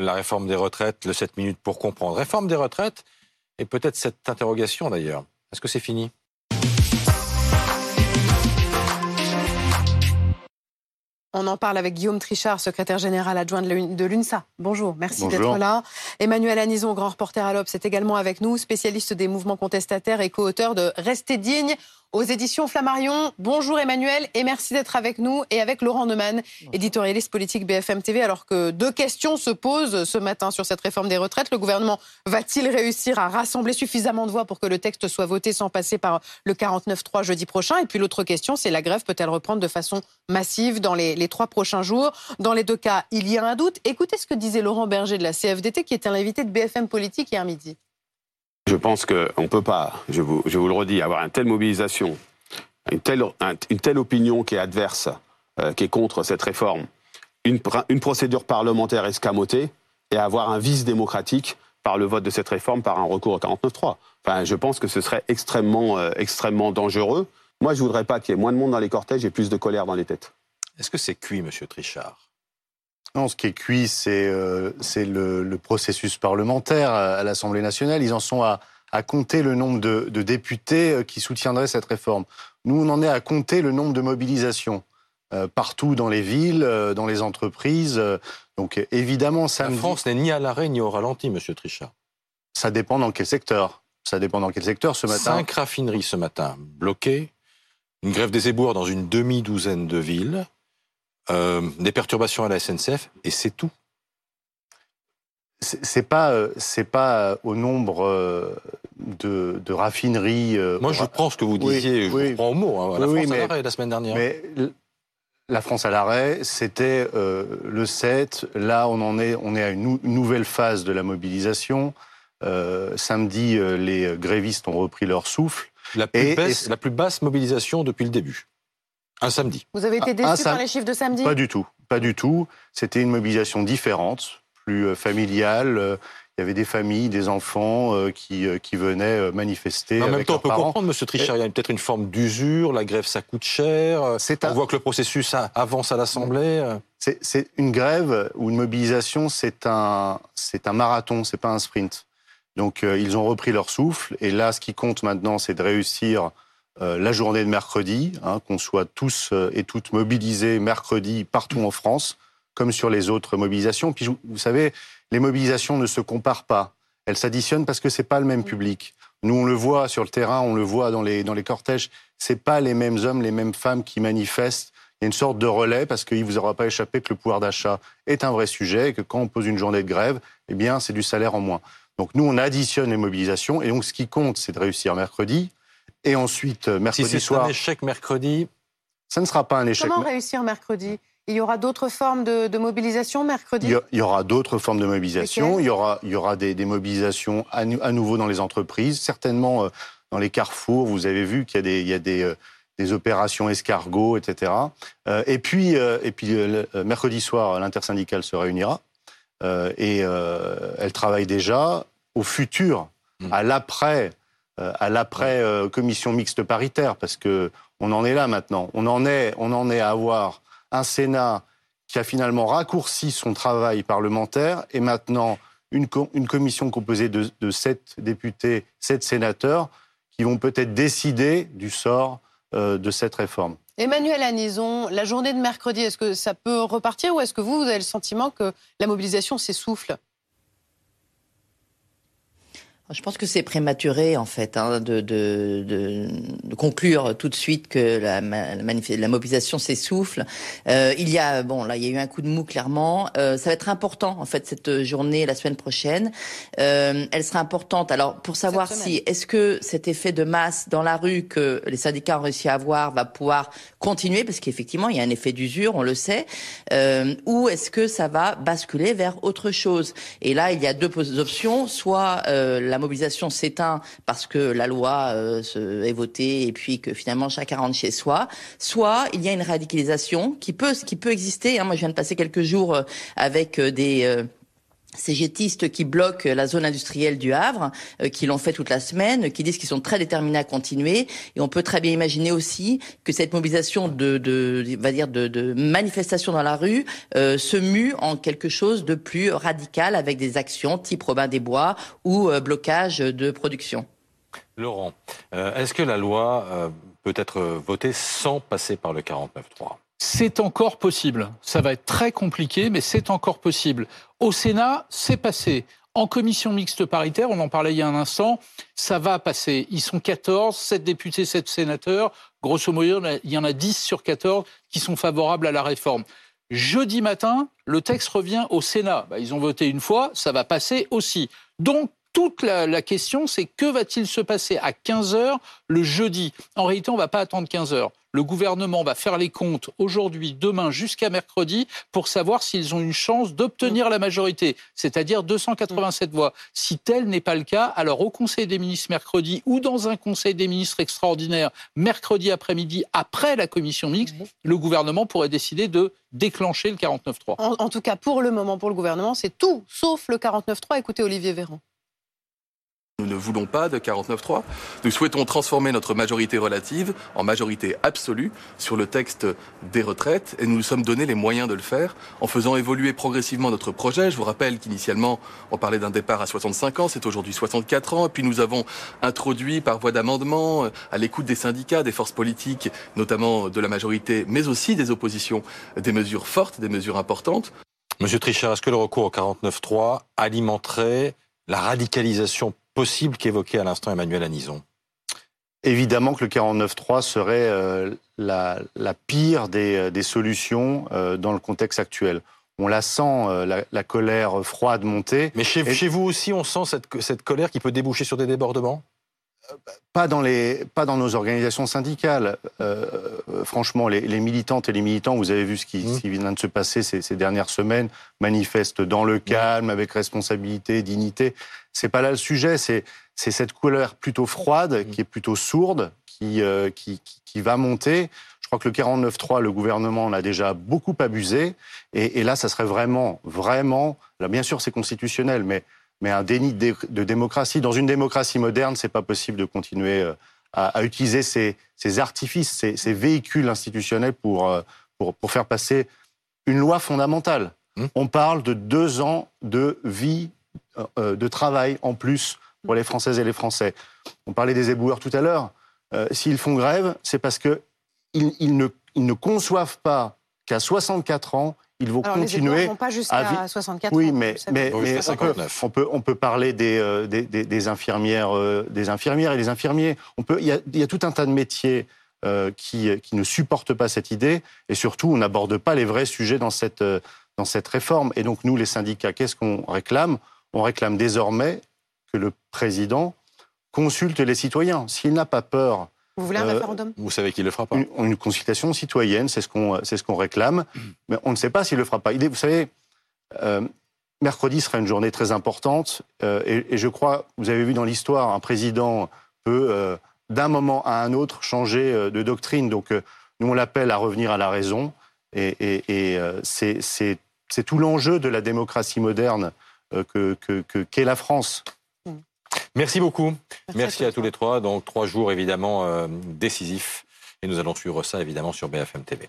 La réforme des retraites, le 7 minutes pour comprendre. Réforme des retraites, et peut-être cette interrogation d'ailleurs. Est-ce que c'est fini? On en parle avec Guillaume Trichard, secrétaire général adjoint de l'UNSA. Bonjour, merci d'être là. Emmanuel Anison, grand reporter à l'Obs, est également avec nous, spécialiste des mouvements contestataires et co-auteur de Rester digne, aux éditions Flammarion. Bonjour Emmanuel et merci d'être avec nous et avec Laurent Neumann, éditorialiste politique BFM TV. Alors que deux questions se posent ce matin sur cette réforme des retraites. Le gouvernement va-t-il réussir à rassembler suffisamment de voix pour que le texte soit voté sans passer par le 49-3 jeudi prochain? Et puis l'autre question, c'est la grève peut-elle reprendre de façon massive dans les, les trois prochains jours? Dans les deux cas, il y a un doute. Écoutez ce que disait Laurent Berger de la CFDT qui était l'invité de BFM Politique hier midi. Je pense qu'on ne peut pas, je vous, je vous, le redis, avoir une telle mobilisation, une telle, une telle opinion qui est adverse, euh, qui est contre cette réforme, une, procédure parlementaire escamotée et avoir un vice démocratique par le vote de cette réforme par un recours au 49.3. Enfin, je pense que ce serait extrêmement, euh, extrêmement dangereux. Moi, je voudrais pas qu'il y ait moins de monde dans les cortèges et plus de colère dans les têtes. Est-ce que c'est cuit, Monsieur Trichard? Non, ce qui est cuit, c'est euh, le, processus parlementaire à, l'Assemblée nationale. Ils en sont à, compter le nombre de, députés euh, qui soutiendraient cette réforme. Nous, on en est à compter le nombre de mobilisations euh, partout dans les villes, dans les entreprises. donc évidemment, ça. La France n'est ni à l'arrêt ni au ralenti, Monsieur Trichard. Ça dépend dans quel secteur. Ça dépend dans quel secteur ce matin. Cinq raffineries ce matin bloquées. Une grève des éboueurs dans une demi-douzaine de villes. Euh, des perturbations à la SNCF, et c'est tout. C'est pas, euh, c'est pas au nombre euh, de, raffineries. Moi, je prends ce que vous disiez, je vous prends au mot. Hein, la France à l'arrêt la semaine dernière. Mais la France à l'arrêt, c'était le 7. Là, on en est, on est à une, nouvelle phase de la mobilisation. samedi, les grévistes ont repris leur souffle. La plus, la plus basse mobilisation depuis le début. Un samedi. Vous avez été déçu par les chiffres de samedi Pas du tout, pas du tout. C'était une mobilisation différente, plus euh, familiale. Euh, il y avait des familles, des enfants euh, qui, qui venaient manifester. en même temps, on peut comprendre, M. Trichard, il y a peut-être une forme d'usure, la grève, ça coûte cher. On voit que le processus avance à l'Assemblée. C'est une grève ou une mobilisation, c'est un, un marathon, c'est pas un sprint. Donc, ils ont repris leur souffle. Et là, ce qui compte maintenant, c'est de réussir euh, la journée de mercredi, hein, qu'on soit tous euh, et toutes mobilisés mercredi partout en France, comme sur les autres mobilisations. Puis vous savez, les mobilisations ne se comparent pas. Elles s'additionnent parce que c'est pas le même public. Nous, on le voit sur le terrain, on le voit dans les, dans les cortèges. C'est pas les mêmes hommes, les mêmes femmes qui manifestent. Il y a une sorte de relais parce qu'il vous aura pas échappé que le pouvoir d'achat est un vrai sujet et que quand on pose une journée de grève, eh bien, c'est du salaire en moins. Donc nous, on additionne les mobilisations et donc ce qui compte, c'est de réussir mercredi. Et ensuite, euh, mercredi si soir. un échec mercredi. Ça ne sera pas un échec. Comment réussir mercredi? Il y aura d'autres formes de, mobilisation mercredi? Il y aura d'autres formes de mobilisation. Il y aura, il y aura des, mobilisations à, nouveau dans les entreprises, certainement euh, dans les carrefours. Vous avez vu qu'il y a des, il y a des, euh, des opérations escargots, etc. et puis, et puis mercredi soir, l'intersyndicale se réunira et elle travaille déjà au futur, mmh. à l'après à l'après euh, commission mixte paritaire, parce que on en est là maintenant. On en est, on en est à avoir un Sénat qui a finalement raccourci son travail parlementaire et maintenant une, une commission composée de, sept députés, sept sénateurs, qui vont peut-être décider du sort euh, de cette réforme. Emmanuel Anison, la journée de mercredi, est-ce que ça peut repartir ou est-ce que vous, vous avez le sentiment que la mobilisation s'essouffle? Je pense que c'est prématuré en fait hein, de, de, de, de, conclure tout de suite que la, la, mobilisation s'essouffle. Euh, il y a bon là il y a eu un coup de mou clairement. Euh, ça va être important en fait cette journée la semaine prochaine. Euh, elle sera importante. Alors pour savoir si est-ce que cet effet de masse dans la rue que les syndicats ont réussi à avoir va pouvoir continuer? Parce qu'effectivement il y a un effet d'usure on le sait. Euh, ou est-ce que ça va basculer vers autre chose? Et là il y a deux options soit euh, la la mobilisation s'éteint parce que la loi euh, est votée et puis que finalement chacun rentre chez soi, soit il y a une radicalisation qui peut, qui peut exister. Hein. Moi, je viens de passer quelques jours euh, avec euh, des cégetistes qui bloquent la zone industrielle du Havre, euh, qui l'ont fait toute la semaine, qui disent qu'ils sont très déterminés à continuer. Et on peut très bien imaginer aussi que cette mobilisation de, va dire de, de manifestation dans la rue euh, se mue en quelque chose de plus radical avec des actions type Robin des Bois ou euh, blocage de production. Laurent, est-ce que la loi peut être votée sans passer par le 49-3 c'est encore possible. Ça va être très compliqué, mais c'est encore possible. Au Sénat, c'est passé. En commission mixte paritaire, on en parlait il y a un instant, ça va passer. Ils sont 14, 7 députés, 7 sénateurs. Grosso modo, il y en a 10 sur 14 qui sont favorables à la réforme. Jeudi matin, le texte revient au Sénat. Bah, ils ont voté une fois, ça va passer aussi. Donc, toute la, question, c'est que va-t-il se passer à 15 heures le jeudi? En réalité, on ne va pas attendre 15 heures. Le gouvernement va faire les comptes aujourd'hui, demain, jusqu'à mercredi, pour savoir s'ils ont une chance d'obtenir la majorité, c'est-à-dire 287 voix. Si tel n'est pas le cas, alors au Conseil des ministres mercredi ou dans un Conseil des ministres extraordinaire mercredi après-midi, après la commission mixte, le gouvernement pourrait décider de déclencher le 49-3. En, en, tout cas, pour le moment, pour le gouvernement, c'est tout sauf le 49-3. Écoutez Olivier Véran. Nous ne voulons pas de 49-3. Nous souhaitons transformer notre majorité relative en majorité absolue sur le texte des retraites et nous nous sommes donné les moyens de le faire en faisant évoluer progressivement notre projet. Je vous rappelle qu'initialement, on parlait d'un départ à 65 ans, c'est aujourd'hui 64 ans. Et puis nous avons introduit par voie d'amendement, euh, à l'écoute des syndicats, des forces politiques, notamment de la majorité, mais aussi des oppositions, des mesures fortes, des mesures importantes. Monsieur Trichard, est-ce que le recours au 49-3 alimenterait la radicalisation possible qu'évoquait à l'instant Emmanuel Anison Évidemment que le 49.3 serait euh, la, pire des, euh, des solutions euh, dans le contexte actuel. On la sent, la, colère froide monter. Mais chez, chez, vous aussi, on sent cette, cette colère qui peut déboucher sur des débordements? Pas dans, les, pas dans nos organisations syndicales. franchement, les, militantes et les militants, vous avez vu ce qui, mmh. vient de se passer ces, ces, dernières semaines, manifestent dans le calme, avec responsabilité, dignité c'est pas là le sujet. C'est cette couleur plutôt froide, mmh. qui est plutôt sourde, euh, qui, qui, qui, va monter. Je crois que le 49.3, le gouvernement en a déjà beaucoup abusé. Et, et, là, ça serait vraiment, vraiment. Là, bien sûr, c'est constitutionnel, mais, mais un déni de, démocratie. Dans une démocratie moderne, c'est pas possible de continuer euh, à, à utiliser ces, ces artifices, ces, ces, véhicules institutionnels pour, euh, pour, pour faire passer une loi fondamentale. Mmh. On parle de deux ans de vie euh, de travail en plus pour les Françaises et les Français. On parlait des éboueurs tout à l'heure. Euh, s'ils font grève, c'est parce qu'ils ils ne, ils ne conçoivent pas qu'à 64 ans, ils vont continuer. Les vont pas jusqu'à 64 oui, mais, mais, mais on, peut, on, peut, on, peut, parler des, euh, des, des, infirmières, des infirmières et des infirmiers. On peut, il, y a, il y a tout un tas de métiers qui, qui, ne supportent pas cette idée. Et surtout, on n'aborde pas les vrais sujets dans cette, dans cette réforme. Et donc, nous, les syndicats, qu'est-ce qu'on réclame? On réclame désormais que le président consulte les citoyens. S'il n'a pas peur. Vous voulez un euh, référendum? Vous savez qu'il ne le fera pas. Une, consultation citoyenne, c'est ce qu'on ce qu'on réclame. Mais on ne sait pas s'il le fera pas. Vous savez, euh, mercredi sera une journée très importante. Euh, et, je crois, vous avez vu dans l'histoire, un président peut, d'un moment à un autre, changer de doctrine. Donc, nous, on l'appelle à revenir à la raison. Et, et c'est tout l'enjeu de la démocratie moderne euh, que qu'est que, la France. Merci beaucoup. Merci, à, tous les trois. Donc trois jours évidemment euh, décisifs et nous allons suivre ça évidemment sur BFM TV.